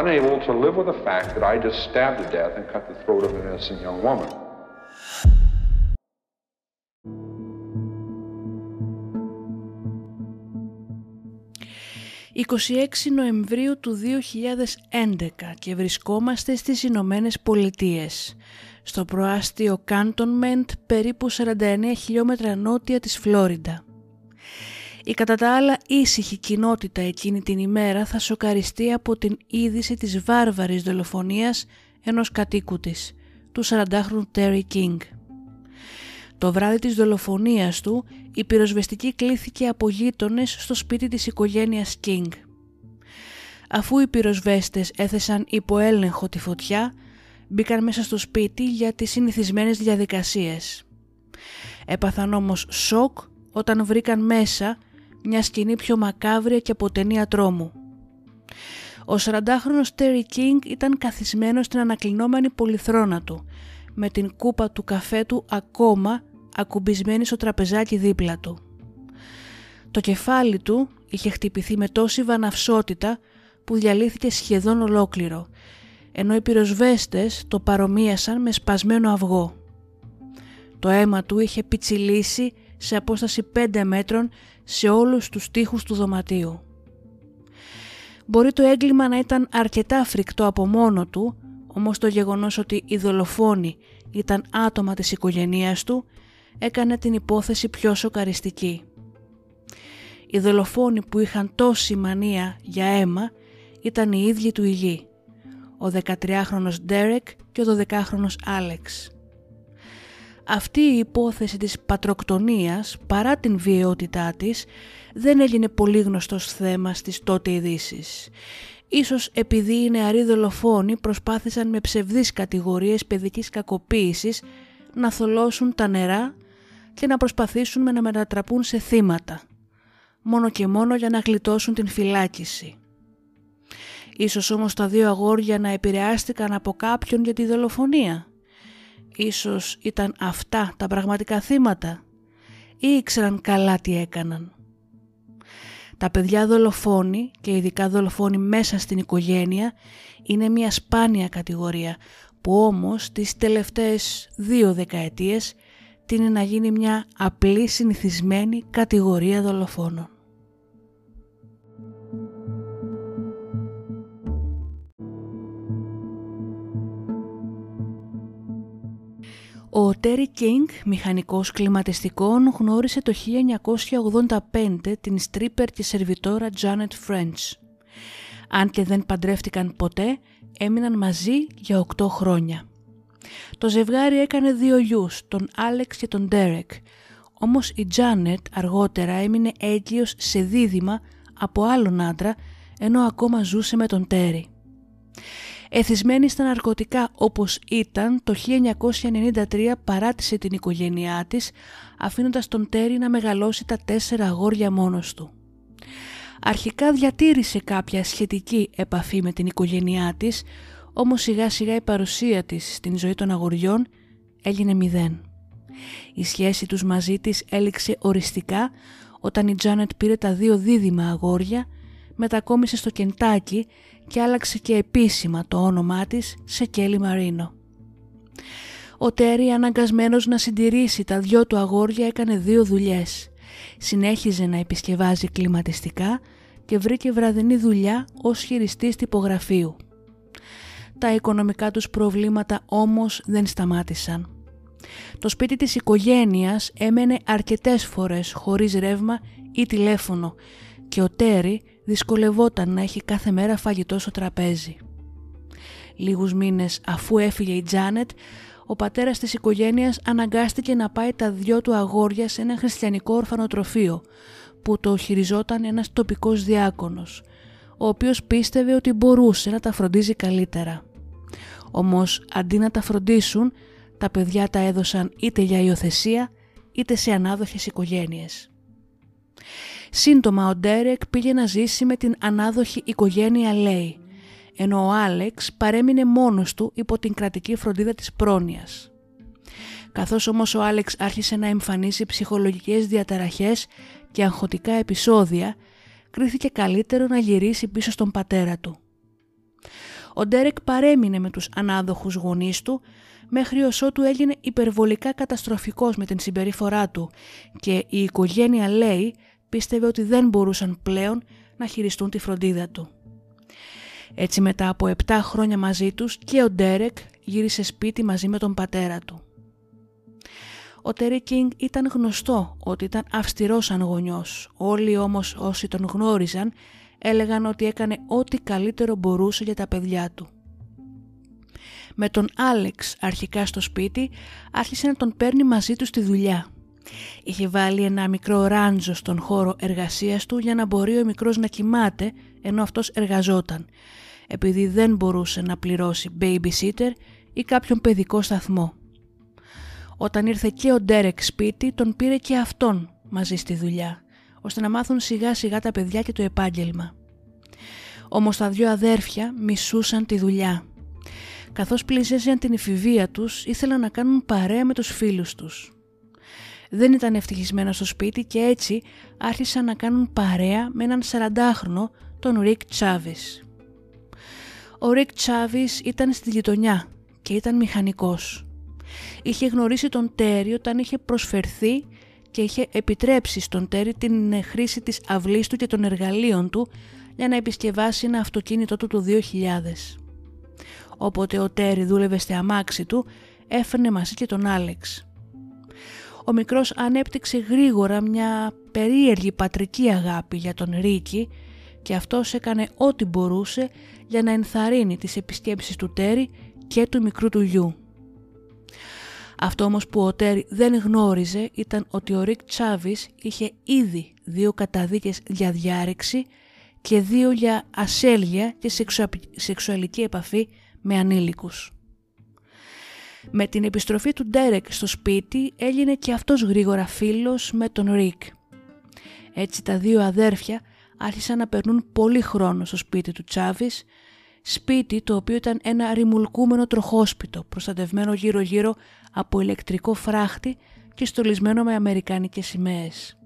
Unable to live with the fact that I just stabbed to death and cut the throat of an innocent young woman. «26 Νοεμβρίου του 2011 και βρισκόμαστε στις Ηνωμένες Πολιτείες, στο προάστιο Κάντονμεντ περίπου 49 χιλιόμετρα νότια της Φλόριντα. Η κατά τα άλλα ήσυχη κοινότητα εκείνη την ημέρα θα σοκαριστεί από την είδηση της βάρβαρης δολοφονίας ενός κατοίκου της, του 40χρονου Terry King. Το βράδυ της δολοφονίας του, η πυροσβεστική κλήθηκε από γείτονες στο σπίτι της οικογένειας King. Αφού οι πυροσβέστες έθεσαν υπό έλεγχο τη φωτιά, μπήκαν μέσα στο σπίτι για τις συνηθισμένες διαδικασίες. Έπαθαν όμως σοκ όταν βρήκαν μέσα μια σκηνή πιο μακάβρια και από ταινία τρόμου. Ο 40χρονος Terry King ήταν καθισμένος στην ανακλεινόμενη πολυθρόνα του, με την κούπα του καφέ του ακόμα ακουμπισμένη στο τραπεζάκι δίπλα του. Το κεφάλι του είχε χτυπηθεί με τόση βαναυσότητα που διαλύθηκε σχεδόν ολόκληρο, ενώ οι πυροσβέστες το παρομοίασαν με σπασμένο αυγό. Το αίμα του είχε πιτσιλήσει σε απόσταση 5 μέτρων σε όλους τους τοίχους του δωματίου. Μπορεί το έγκλημα να ήταν αρκετά φρικτό από μόνο του, όμως το γεγονός ότι οι δολοφόνοι ήταν άτομα της οικογένειας του έκανε την υπόθεση πιο σοκαριστική. Οι δολοφόνοι που είχαν τόση μανία για αίμα ήταν οι ίδιοι του υγιή, ο 13χρονος Ντέρεκ και ο 12χρονος Άλεξ. Αυτή η υπόθεση της πατροκτονίας, παρά την βιαιότητά της, δεν έγινε πολύ γνωστός θέμα στις τότε ειδήσει. Ίσως επειδή οι νεαροί δολοφόνοι προσπάθησαν με ψευδείς κατηγορίες παιδικής κακοποίησης να θολώσουν τα νερά και να προσπαθήσουν με να μετατραπούν σε θύματα, μόνο και μόνο για να γλιτώσουν την φυλάκιση. Ίσως όμως τα δύο αγόρια να επηρεάστηκαν από κάποιον για τη δολοφονία. Ίσως ήταν αυτά τα πραγματικά θύματα ή ήξεραν καλά τι έκαναν. Τα παιδιά δολοφόνοι και ειδικά δολοφόνοι μέσα στην οικογένεια είναι μια σπάνια κατηγορία που όμως τις τελευταίες δύο δεκαετίες τίνει να γίνει μια απλή συνηθισμένη κατηγορία δολοφόνων. Ο Τέρι Κίνγκ, μηχανικός κλιματιστικών, γνώρισε το 1985 την στρίπερ και σερβιτόρα Janet French. Αν και δεν παντρεύτηκαν ποτέ, έμειναν μαζί για 8 χρόνια. Το ζευγάρι έκανε δύο γιους, τον Άλεξ και τον Ντέρεκ, όμως η Janet αργότερα έμεινε έγκυος σε δίδυμα από άλλον άντρα, ενώ ακόμα ζούσε με τον Τέρι. Εθισμένη στα ναρκωτικά όπως ήταν, το 1993 παράτησε την οικογένειά της, αφήνοντας τον Τέρι να μεγαλώσει τα τέσσερα αγόρια μόνος του. Αρχικά διατήρησε κάποια σχετική επαφή με την οικογένειά της, όμως σιγά σιγά η παρουσία της στην ζωή των αγοριών έγινε μηδέν. Η σχέση τους μαζί της έληξε οριστικά όταν η Τζάνετ πήρε τα δύο δίδυμα αγόρια, μετακόμισε στο Κεντάκι και άλλαξε και επίσημα το όνομά της σε Κέλλη Μαρίνο. Ο Τέρι αναγκασμένος να συντηρήσει τα δυο του αγόρια έκανε δύο δουλειές. Συνέχιζε να επισκευάζει κλιματιστικά και βρήκε βραδινή δουλειά ως χειριστής τυπογραφείου. Τα οικονομικά τους προβλήματα όμως δεν σταμάτησαν. Το σπίτι της οικογένειας έμενε αρκετές φορές χωρίς ρεύμα ή τηλέφωνο και ο Τέρι δυσκολευόταν να έχει κάθε μέρα φαγητό στο τραπέζι. Λίγους μήνες αφού έφυγε η Τζάνετ, ο πατέρας της οικογένειας αναγκάστηκε να πάει τα δυο του αγόρια σε ένα χριστιανικό ορφανοτροφείο που το χειριζόταν ένας τοπικός διάκονος, ο οποίος πίστευε ότι μπορούσε να τα φροντίζει καλύτερα. Όμως αντί να τα φροντίσουν, τα παιδιά τα έδωσαν είτε για υιοθεσία είτε σε ανάδοχες οικογένειες. Σύντομα ο Ντέρεκ πήγε να ζήσει με την ανάδοχη οικογένεια Λέι, ενώ ο Άλεξ παρέμεινε μόνος του υπό την κρατική φροντίδα της πρόνοιας. Καθώς όμως ο Άλεξ άρχισε να εμφανίσει ψυχολογικές διαταραχές και αγχωτικά επεισόδια, κρίθηκε καλύτερο να γυρίσει πίσω στον πατέρα του. Ο Ντέρεκ παρέμεινε με τους ανάδοχους γονείς του μέχρι ότου έγινε υπερβολικά καταστροφικός με την συμπεριφορά του και η οικογένεια λέει πίστευε ότι δεν μπορούσαν πλέον να χειριστούν τη φροντίδα του. Έτσι μετά από 7 χρόνια μαζί τους και ο Ντέρεκ γύρισε σπίτι μαζί με τον πατέρα του. Ο Τέρι Κίνγκ ήταν γνωστό ότι ήταν αυστηρός σαν γονιός. Όλοι όμως όσοι τον γνώριζαν έλεγαν ότι έκανε ό,τι καλύτερο μπορούσε για τα παιδιά του. Με τον Άλεξ αρχικά στο σπίτι άρχισε να τον παίρνει μαζί του στη δουλειά. Είχε βάλει ένα μικρό ράντζο στον χώρο εργασίας του για να μπορεί ο μικρός να κοιμάται ενώ αυτός εργαζόταν, επειδή δεν μπορούσε να πληρώσει babysitter ή κάποιον παιδικό σταθμό. Όταν ήρθε και ο Ντέρεκ σπίτι, τον πήρε και αυτόν μαζί στη δουλειά, ώστε να μάθουν σιγά σιγά τα παιδιά και το επάγγελμα. Όμως τα δυο αδέρφια μισούσαν τη δουλειά. Καθώς πλησίαζαν την εφηβεία τους, ήθελαν να κάνουν παρέα με τους φίλους τους δεν ήταν ευτυχισμένα στο σπίτι και έτσι άρχισαν να κάνουν παρέα με έναν 40χρονο, τον Ρικ Τσάβης. Ο Ρικ Τσάβης ήταν στη γειτονιά και ήταν μηχανικός. Είχε γνωρίσει τον Τέρι όταν είχε προσφερθεί και είχε επιτρέψει στον Τέρι την χρήση της αυλής του και των εργαλείων του για να επισκευάσει ένα αυτοκίνητό του το 2000. Όποτε ο Τέρι δούλευε στη αμάξι του, έφερνε μαζί και τον Άλεξ ο μικρός ανέπτυξε γρήγορα μια περίεργη πατρική αγάπη για τον Ρίκη και αυτός έκανε ό,τι μπορούσε για να ενθαρρύνει τις επισκέψεις του Τέρι και του μικρού του γιου. Αυτό όμως που ο Τέρι δεν γνώριζε ήταν ότι ο Ρίκ Τσάβης είχε ήδη δύο καταδίκες για διάρρηξη και δύο για ασέλγεια και σεξουαλική επαφή με ανήλικους. Με την επιστροφή του Ντέρεκ στο σπίτι έγινε και αυτός γρήγορα φίλος με τον Ρικ. Έτσι τα δύο αδέρφια άρχισαν να περνούν πολύ χρόνο στο σπίτι του Τσάβης, σπίτι το οποίο ήταν ένα ρημουλκούμενο τροχόσπιτο προστατευμένο γύρω γύρω από ηλεκτρικό φράχτη και στολισμένο με αμερικάνικες σημαίες.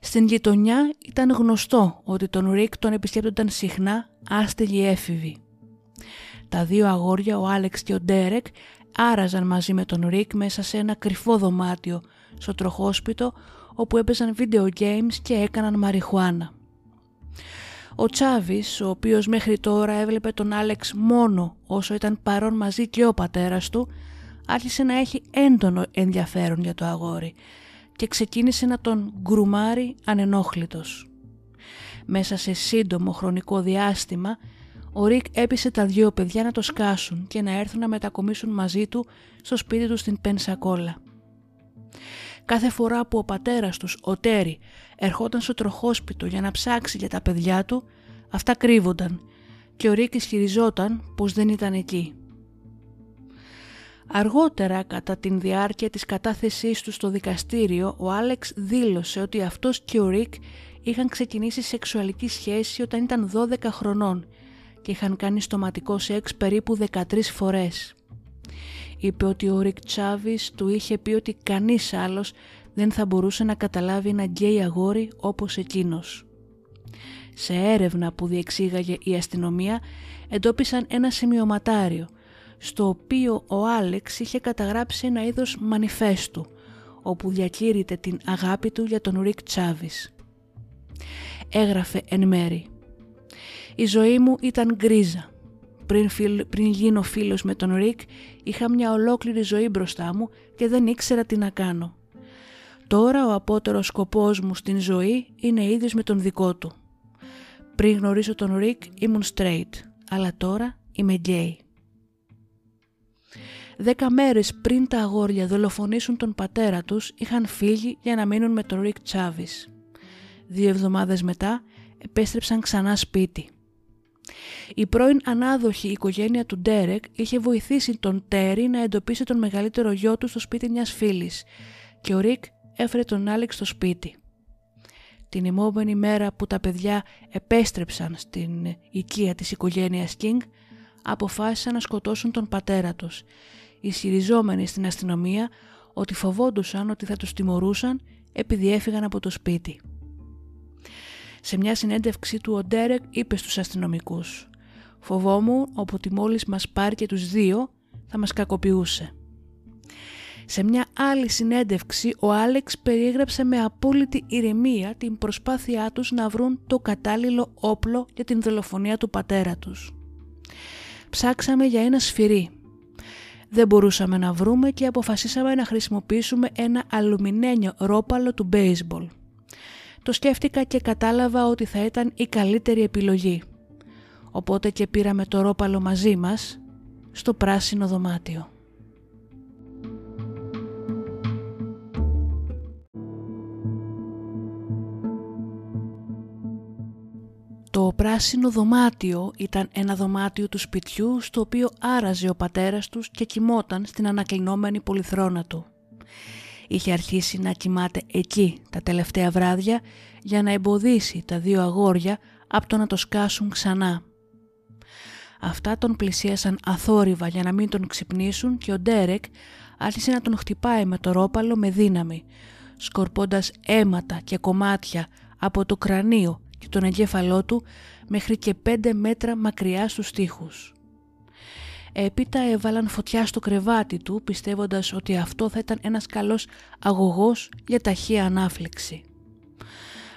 Στην γειτονιά ήταν γνωστό ότι τον Ρικ τον επισκέπτονταν συχνά άστεγοι έφηβοι. Τα δύο αγόρια, ο Άλεξ και ο Ντέρεκ, άραζαν μαζί με τον Ρικ μέσα σε ένα κρυφό δωμάτιο στο τροχόσπιτο όπου έπαιζαν video games και έκαναν μαριχουάνα. Ο Τσάβης, ο οποίος μέχρι τώρα έβλεπε τον Άλεξ μόνο όσο ήταν παρόν μαζί και ο πατέρας του, άρχισε να έχει έντονο ενδιαφέρον για το αγόρι και ξεκίνησε να τον γκρουμάρει ανενόχλητος. Μέσα σε σύντομο χρονικό διάστημα ο Ρικ έπεισε τα δυο παιδιά να το σκάσουν και να έρθουν να μετακομίσουν μαζί του στο σπίτι τους στην Πενσακόλα. Κάθε φορά που ο πατέρας τους, ο Τέρι, ερχόταν στο τροχόσπιτο για να ψάξει για τα παιδιά του, αυτά κρύβονταν και ο Ρίκ ισχυριζόταν πως δεν ήταν εκεί. Αργότερα, κατά την διάρκεια της κατάθεσής του στο δικαστήριο, ο Άλεξ δήλωσε ότι αυτός και ο Ρίκ είχαν ξεκινήσει σεξουαλική σχέση όταν ήταν 12 χρονών και είχαν κάνει στοματικό σεξ περίπου 13 φορές. Είπε ότι ο Ρικ Τσάβης του είχε πει ότι κανείς άλλος δεν θα μπορούσε να καταλάβει ένα γκέι αγόρι όπως εκείνος. Σε έρευνα που διεξήγαγε η αστυνομία εντόπισαν ένα σημειωματάριο στο οποίο ο Άλεξ είχε καταγράψει ένα είδος μανιφέστου όπου διακήρυττε την αγάπη του για τον Ρικ Τσάβης. Έγραφε εν μέρει «Η ζωή μου ήταν γκρίζα. Πριν, πριν γίνω φίλος με τον Ρικ είχα μια ολόκληρη ζωή μπροστά μου και δεν ήξερα τι να κάνω. Τώρα ο απώτερος σκοπός μου στην ζωή είναι ίδιος με τον δικό του. Πριν γνωρίσω τον Ρικ ήμουν straight, αλλά τώρα είμαι gay. Δέκα μέρες πριν τα αγόρια δολοφονήσουν τον πατέρα τους είχαν φύγει για να μείνουν με τον Ρικ Τσάβης. Δύο εβδομάδες μετά επέστρεψαν ξανά σπίτι. Η πρώην ανάδοχη οικογένεια του Ντέρεκ είχε βοηθήσει τον Τέρι να εντοπίσει τον μεγαλύτερο γιο του στο σπίτι μιας φίλης και ο Ρικ έφερε τον Άλεξ στο σπίτι. Την επόμενη μέρα που τα παιδιά επέστρεψαν στην οικία της οικογένειας Κίνγκ αποφάσισαν να σκοτώσουν τον πατέρα τους, ισχυριζόμενοι στην αστυνομία ότι φοβόντουσαν ότι θα τους τιμωρούσαν επειδή έφυγαν από το σπίτι. Σε μια συνέντευξή του ο Ντέρεκ είπε στους αστυνομικούς «Φοβόμουν ότι μόλις μας πάρει και τους δύο θα μας κακοποιούσε». Σε μια άλλη συνέντευξη ο Άλεξ περιέγραψε με απόλυτη ηρεμία την προσπάθειά τους να βρουν το κατάλληλο όπλο για την δολοφονία του πατέρα τους. Ψάξαμε για ένα σφυρί. Δεν μπορούσαμε να βρούμε και αποφασίσαμε να χρησιμοποιήσουμε ένα αλουμινένιο ρόπαλο του baseball. Το σκέφτηκα και κατάλαβα ότι θα ήταν η καλύτερη επιλογή. Οπότε και πήραμε το ρόπαλο μαζί μας στο πράσινο δωμάτιο. Το πράσινο δωμάτιο ήταν ένα δωμάτιο του σπιτιού στο οποίο άραζε ο πατέρας τους και κοιμόταν στην ανακλεινόμενη πολυθρόνα του. Είχε αρχίσει να κοιμάται εκεί τα τελευταία βράδια για να εμποδίσει τα δύο αγόρια από το να το σκάσουν ξανά. Αυτά τον πλησίασαν αθόρυβα για να μην τον ξυπνήσουν και ο Ντέρεκ άρχισε να τον χτυπάει με το ρόπαλο με δύναμη, σκορπώντας αίματα και κομμάτια από το κρανίο και τον εγκέφαλό του μέχρι και πέντε μέτρα μακριά στους τοίχους. Έπειτα έβαλαν φωτιά στο κρεβάτι του πιστεύοντας ότι αυτό θα ήταν ένας καλός αγωγός για ταχεία ανάφλεξη.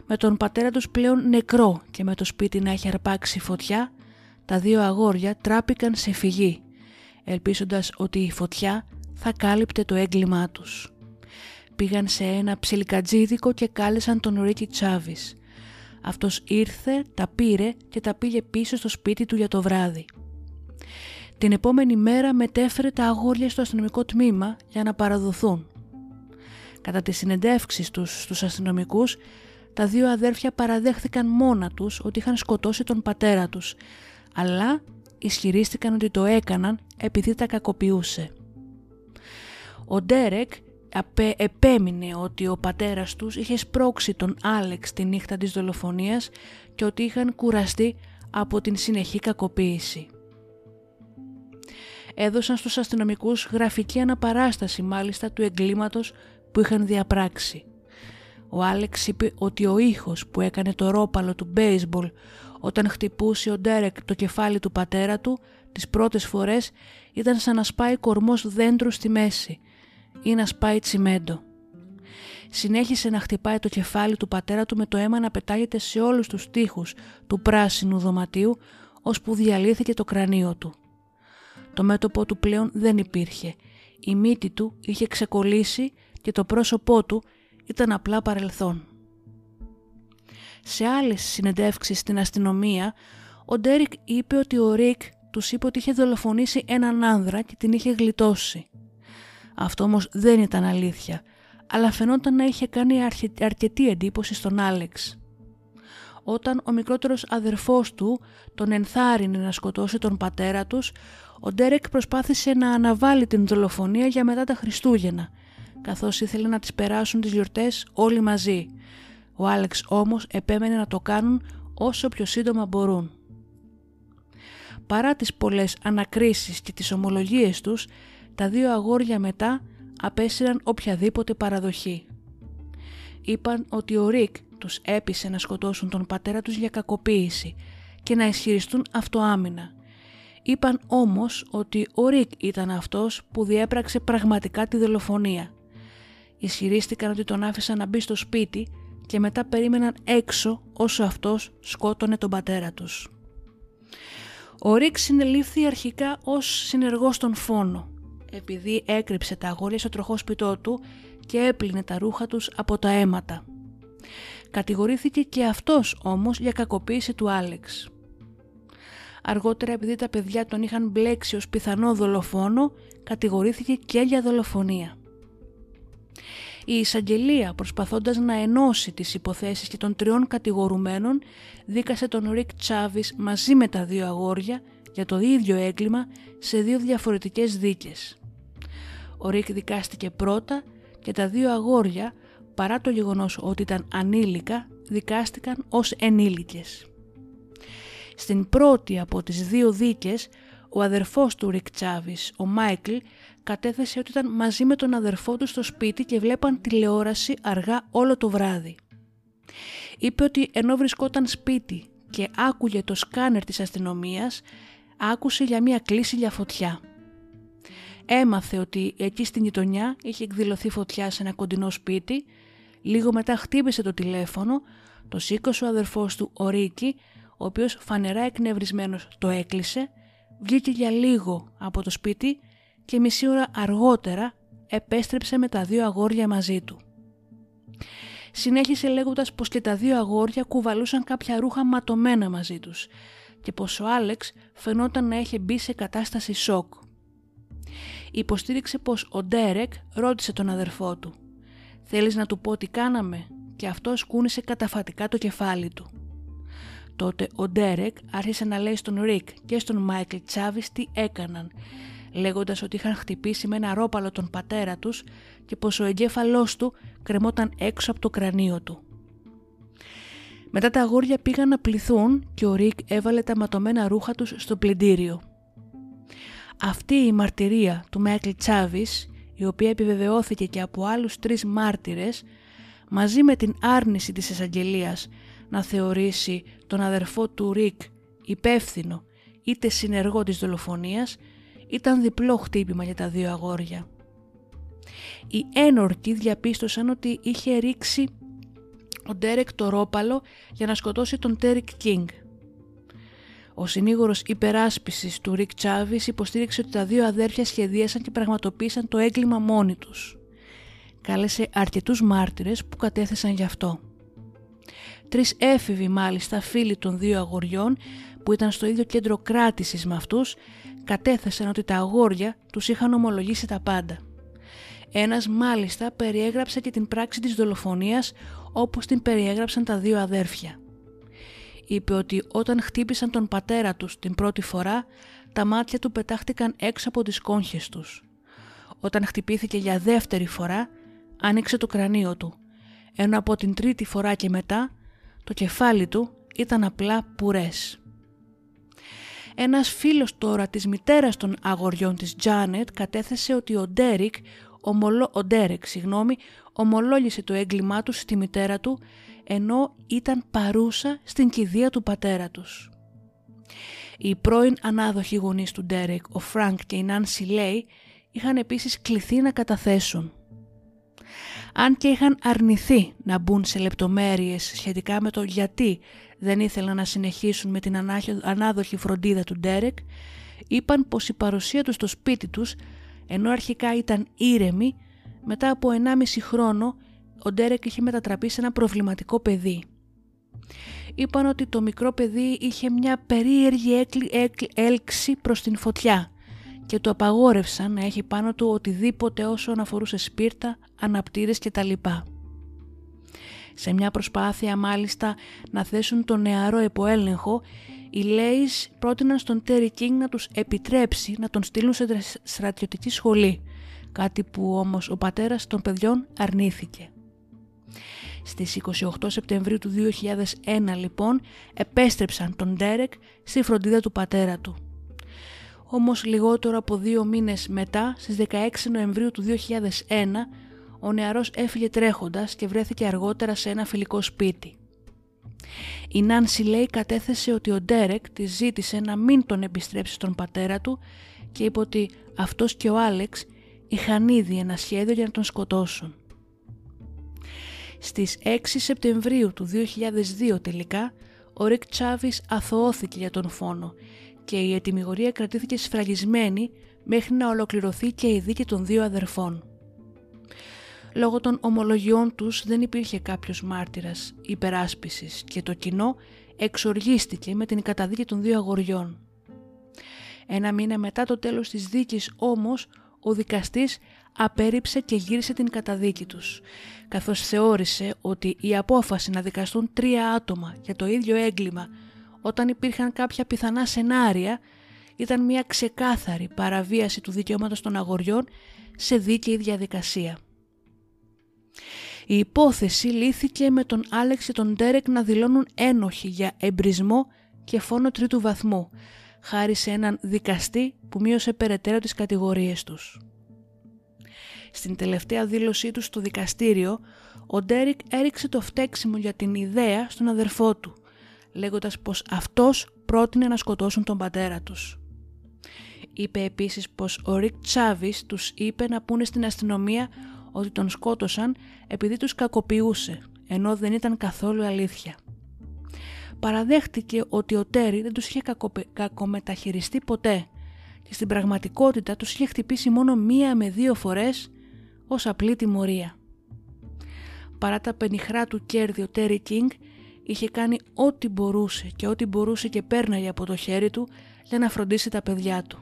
Με τον πατέρα τους πλέον νεκρό και με το σπίτι να έχει αρπάξει φωτιά, τα δύο αγόρια τράπηκαν σε φυγή, ελπίζοντας ότι η φωτιά θα κάλυπτε το έγκλημά τους. Πήγαν σε ένα ψιλικατζίδικο και κάλεσαν τον Ρίκι Τσάβης, αυτός ήρθε, τα πήρε και τα πήγε πίσω στο σπίτι του για το βράδυ. Την επόμενη μέρα μετέφερε τα αγόρια στο αστυνομικό τμήμα για να παραδοθούν. Κατά τις συνεντεύξεις τους στους αστυνομικούς, τα δύο αδέρφια παραδέχθηκαν μόνα τους ότι είχαν σκοτώσει τον πατέρα τους, αλλά ισχυρίστηκαν ότι το έκαναν επειδή τα κακοποιούσε. Ο Ντέρεκ επέμεινε ότι ο πατέρας τους είχε σπρώξει τον Άλεξ τη νύχτα της δολοφονίας και ότι είχαν κουραστεί από την συνεχή κακοποίηση. Έδωσαν στους αστυνομικούς γραφική αναπαράσταση μάλιστα του εγκλήματος που είχαν διαπράξει. Ο Άλεξ είπε ότι ο ήχος που έκανε το ρόπαλο του μπέισμπολ όταν χτυπούσε ο Ντέρεκ το κεφάλι του πατέρα του τις πρώτες φορές ήταν σαν να σπάει κορμός δέντρου στη μέση ή να σπάει τσιμέντο. Συνέχισε να χτυπάει το κεφάλι του πατέρα του με το αίμα να πετάγεται σε όλους τους τοίχους του πράσινου δωματίου ώσπου διαλύθηκε το κρανίο του. Το μέτωπό του πλέον δεν υπήρχε. Η μύτη του είχε ξεκολλήσει και το πρόσωπό του ήταν απλά παρελθόν. Σε άλλες συνεντεύξεις στην αστυνομία, ο Ντέρικ είπε ότι ο Ρικ τους είπε ότι είχε δολοφονήσει έναν άνδρα και την είχε γλιτώσει. Αυτό όμως δεν ήταν αλήθεια, αλλά φαινόταν να είχε κάνει αρκετή εντύπωση στον Άλεξ. όταν ο μικρότερος αδερφός του τον ενθάρρυνε να σκοτώσει τον πατέρα τους, ο Ντέρεκ προσπάθησε να αναβάλει την δολοφονία για μετά τα Χριστούγεννα, καθώς ήθελε να τις περάσουν τις γιορτές όλοι μαζί. Ο Άλεξ όμως επέμενε να το κάνουν όσο πιο σύντομα μπορούν. Παρά τις πολλές ανακρίσεις και τις ομολογίες τους, τα δύο αγόρια μετά απέσυραν οποιαδήποτε παραδοχή. Είπαν ότι ο Ρικ τους έπεισε να σκοτώσουν τον πατέρα τους για κακοποίηση και να ισχυριστούν αυτοάμυνα. Είπαν όμως ότι ο Ρικ ήταν αυτός που διέπραξε πραγματικά τη δολοφονία. Ισχυρίστηκαν ότι τον άφησαν να μπει στο σπίτι και μετά περίμεναν έξω όσο αυτός σκότωνε τον πατέρα τους. Ο Ρικ συνελήφθη αρχικά ως συνεργός στον φόνο, επειδή έκρυψε τα αγόρια στο τροχόσπιτό του και έπλυνε τα ρούχα τους από τα αίματα. Κατηγορήθηκε και αυτός όμως για κακοποίηση του Άλεξ. Αργότερα επειδή τα παιδιά τον είχαν μπλέξει ως πιθανό δολοφόνο, κατηγορήθηκε και για δολοφονία. Η εισαγγελία προσπαθώντας να ενώσει τις υποθέσεις και των τριών κατηγορουμένων δίκασε τον Ρικ Τσάβης μαζί με τα δύο αγόρια για το ίδιο έγκλημα σε δύο διαφορετικές δίκες. Ο Ρικ δικάστηκε πρώτα και τα δύο αγόρια παρά το γεγονός ότι ήταν ανήλικα δικάστηκαν ως ενήλικες. Στην πρώτη από τις δύο δίκες ο αδερφός του Ρικ Τσάβης, ο Μάικλ, κατέθεσε ότι ήταν μαζί με τον αδερφό του στο σπίτι και βλέπαν τηλεόραση αργά όλο το βράδυ. Είπε ότι ενώ βρισκόταν σπίτι και άκουγε το σκάνερ της αστυνομίας, άκουσε για μία κλίση για φωτιά. Έμαθε ότι εκεί στην γειτονιά είχε εκδηλωθεί φωτιά σε ένα κοντινό σπίτι, λίγο μετά χτύπησε το τηλέφωνο, το σήκωσε ο αδερφός του ο Ρίκη, ο οποίος φανερά εκνευρισμένος το έκλεισε, βγήκε για λίγο από το σπίτι και μισή ώρα αργότερα επέστρεψε με τα δύο αγόρια μαζί του. Συνέχισε λέγοντας πως και τα δύο αγόρια κουβαλούσαν κάποια ρούχα ματωμένα μαζί τους και πως ο Άλεξ φαινόταν να έχει μπει σε κατάσταση σοκ. Υποστήριξε πως ο Ντέρεκ ρώτησε τον αδερφό του «Θέλεις να του πω τι κάναμε» και αυτός κούνησε καταφατικά το κεφάλι του. Τότε ο Ντέρεκ άρχισε να λέει στον Ρικ και στον Μάικλ Τσάβης τι έκαναν λέγοντας ότι είχαν χτυπήσει με ένα ρόπαλο τον πατέρα τους και πως ο εγκέφαλός του κρεμόταν έξω από το κρανίο του. Μετά τα αγόρια πήγαν να πληθούν και ο Ρικ έβαλε τα ματωμένα ρούχα τους στο πλυντήριο. Αυτή η μαρτυρία του Μέκλ Τσάβης, η οποία επιβεβαιώθηκε και από άλλους τρεις μάρτυρες, μαζί με την άρνηση της εισαγγελίας να θεωρήσει τον αδερφό του Ρικ υπεύθυνο είτε συνεργό της δολοφονίας, ήταν διπλό χτύπημα για τα δύο αγόρια. Οι ένορκοι διαπίστωσαν ότι είχε ρίξει ο Ντέρεκ το ρόπαλο για να σκοτώσει τον Τέρι Κινγκ. Ο συνήγορος υπεράσπισης του Ρικ Τσάβης υποστήριξε ότι τα δύο αδέρφια σχεδίασαν και πραγματοποίησαν το έγκλημα μόνοι τους. Κάλεσε αρκετούς μάρτυρες που κατέθεσαν γι' αυτό. Τρεις έφηβοι μάλιστα φίλοι των δύο αγοριών που ήταν στο ίδιο κέντρο κράτησης με αυτούς κατέθεσαν ότι τα αγόρια τους είχαν ομολογήσει τα πάντα. Ένας μάλιστα περιέγραψε και την πράξη της δολοφονίας όπως την περιέγραψαν τα δύο αδέρφια. Είπε ότι όταν χτύπησαν τον πατέρα τους την πρώτη φορά, τα μάτια του πετάχτηκαν έξω από τις κόγχες τους. Όταν χτυπήθηκε για δεύτερη φορά, άνοιξε το κρανίο του, ενώ από την τρίτη φορά και μετά, το κεφάλι του ήταν απλά πουρές. Ένας φίλος τώρα της μητέρας των αγοριών της Τζάνετ κατέθεσε ότι ο Ντέρικ, ομολο, ο Ντέρεκ, συγγνώμη, ομολόγησε το έγκλημά του στη μητέρα του ενώ ήταν παρούσα στην κηδεία του πατέρα τους. Οι πρώην ανάδοχοι γονείς του Ντέρεκ, ο Φρανκ και η Νάνσι Λέι, είχαν επίσης κληθεί να καταθέσουν. Αν και είχαν αρνηθεί να μπουν σε λεπτομέρειες σχετικά με το γιατί δεν ήθελαν να συνεχίσουν με την ανάδοχη φροντίδα του Ντέρεκ, είπαν πως η παρουσία τους στο σπίτι τους, ενώ αρχικά ήταν ήρεμη, μετά από 1,5 χρόνο ο Ντέρεκ είχε μετατραπεί σε ένα προβληματικό παιδί. Είπαν ότι το μικρό παιδί είχε μια περίεργη έλξη προς την φωτιά και του απαγόρευσαν να έχει πάνω του οτιδήποτε όσο αφορούσε σπίρτα, αναπτήρες κτλ. Σε μια προσπάθεια μάλιστα να θέσουν τον νεαρό υποέλεγχο, οι Λέις πρότειναν στον Τέρι Κίνγκ να τους επιτρέψει να τον στείλουν σε στρατιωτική σχολή, κάτι που όμως ο πατέρας των παιδιών αρνήθηκε. Στις 28 Σεπτεμβρίου του 2001 λοιπόν επέστρεψαν τον Ντέρεκ στη φροντίδα του πατέρα του. Όμως λιγότερο από δύο μήνες μετά, στις 16 Νοεμβρίου του 2001, ο νεαρός έφυγε τρέχοντας και βρέθηκε αργότερα σε ένα φιλικό σπίτι. Η Νάνση λέει κατέθεσε ότι ο Ντέρεκ τη ζήτησε να μην τον επιστρέψει στον πατέρα του και είπε ότι αυτός και ο Άλεξ είχαν ήδη ένα σχέδιο για να τον σκοτώσουν. Στις 6 Σεπτεμβρίου του 2002 τελικά, ο Ρικ Τσάβης αθωώθηκε για τον φόνο και η ετοιμιγορία κρατήθηκε σφραγισμένη μέχρι να ολοκληρωθεί και η δίκη των δύο αδερφών. Λόγω των ομολογιών τους δεν υπήρχε κάποιος μάρτυρας υπεράσπισης και το κοινό εξοργίστηκε με την καταδίκη των δύο αγοριών. Ένα μήνα μετά το τέλος της δίκης όμως ο δικαστής απέρριψε και γύρισε την καταδίκη τους, καθώς θεώρησε ότι η απόφαση να δικαστούν τρία άτομα για το ίδιο έγκλημα όταν υπήρχαν κάποια πιθανά σενάρια ήταν μια ξεκάθαρη παραβίαση του δικαιώματος των αγοριών σε δίκαιη διαδικασία. Η υπόθεση λύθηκε με τον Άλεξ και τον Ντέρεκ να δηλώνουν ένοχοι για εμπρισμό και φόνο τρίτου βαθμού, χάρη σε έναν δικαστή που μείωσε περαιτέρω τις κατηγορίες τους. Στην τελευταία δήλωσή τους στο δικαστήριο, ο Ντέρικ έριξε το φταίξιμο για την ιδέα στον αδερφό του, λέγοντας πως αυτός πρότεινε να σκοτώσουν τον πατέρα τους. Είπε επίσης πως ο Ρικ Τσάβης τους είπε να πούνε στην αστυνομία ότι τον σκότωσαν επειδή τους κακοποιούσε, ενώ δεν ήταν καθόλου αλήθεια. Παραδέχτηκε ότι ο Τέρι δεν τους είχε κακομεταχειριστεί ποτέ και στην πραγματικότητα τους είχε χτυπήσει μόνο μία με δύο φορές ως απλή τιμωρία. Παρά τα πενιχρά του κέρδη ο Τέρι Κίνγκ είχε κάνει ό,τι μπορούσε και ό,τι μπορούσε και πέρναγε από το χέρι του για να φροντίσει τα παιδιά του.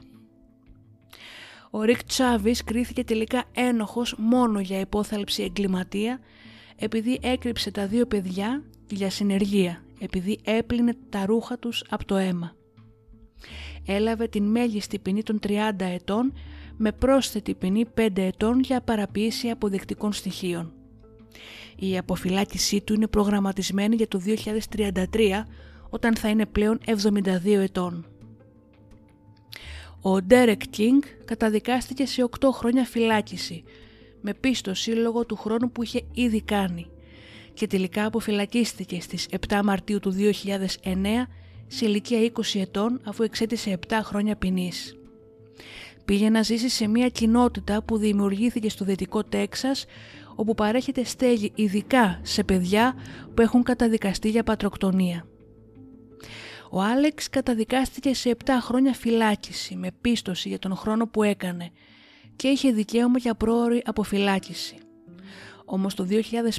Ο Ρικ Τσάβης κρίθηκε τελικά ένοχος μόνο για υπόθαλψη εγκληματία επειδή έκρυψε τα δύο παιδιά για συνεργεία, επειδή έπλυνε τα ρούχα τους από το αίμα. Έλαβε την μέγιστη ποινή των 30 ετών με πρόσθετη ποινή 5 ετών για παραποίηση αποδεκτικών στοιχείων. Η αποφυλάκησή του είναι προγραμματισμένη για το 2033 όταν θα είναι πλέον 72 ετών. Ο Ντέρεκ Κίνγκ καταδικάστηκε σε 8 χρόνια φυλάκιση με πίστοση λόγω του χρόνου που είχε ήδη κάνει και τελικά αποφυλακίστηκε στις 7 Μαρτίου του 2009 σε ηλικία 20 ετών αφού εξέτησε 7 χρόνια ποινής. Πήγε να ζήσει σε μια κοινότητα που δημιουργήθηκε στο δυτικό Τέξας όπου παρέχεται στέγη ειδικά σε παιδιά που έχουν καταδικαστεί για πατροκτονία. Ο Άλεξ καταδικάστηκε σε 7 χρόνια φυλάκιση με πίστοση για τον χρόνο που έκανε και είχε δικαίωμα για πρόορη αποφυλάκηση. Όμως το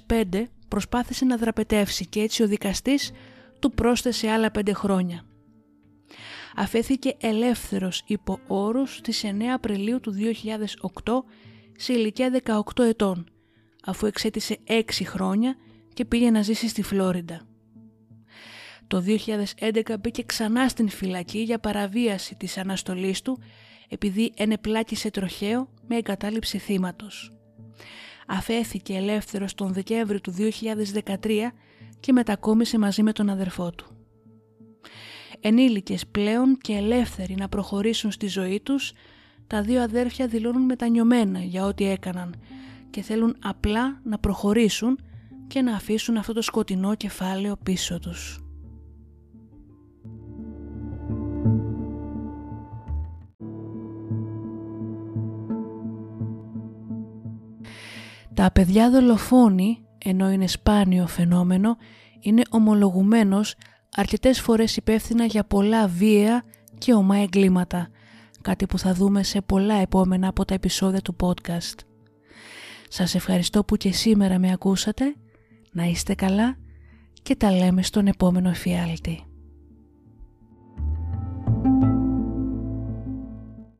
2005 προσπάθησε να δραπετεύσει και έτσι ο δικαστής του πρόσθεσε άλλα 5 χρόνια. Αφέθηκε ελεύθερος υπό όρους στις 9 Απριλίου του 2008 σε ηλικία 18 ετών αφού εξέτησε 6 χρόνια και πήγε να ζήσει στη Φλόριντα. Το 2011 μπήκε ξανά στην φυλακή για παραβίαση της αναστολής του επειδή ενεπλάκησε τροχαίο με εγκατάλειψη θύματος. Αφέθηκε ελεύθερος τον Δεκέμβριο του 2013 και μετακόμισε μαζί με τον αδερφό του. Ενήλικες πλέον και ελεύθεροι να προχωρήσουν στη ζωή τους, τα δύο αδέρφια δηλώνουν μετανιωμένα για ό,τι έκαναν και θέλουν απλά να προχωρήσουν και να αφήσουν αυτό το σκοτεινό κεφάλαιο πίσω τους. Τα παιδιά δολοφόνοι, ενώ είναι σπάνιο φαινόμενο, είναι ομολογουμένως αρκετές φορές υπεύθυνα για πολλά βία και ομά εγκλήματα, κάτι που θα δούμε σε πολλά επόμενα από τα επεισόδια του podcast. Σας ευχαριστώ που και σήμερα με ακούσατε, να είστε καλά και τα λέμε στον επόμενο εφιάλτη.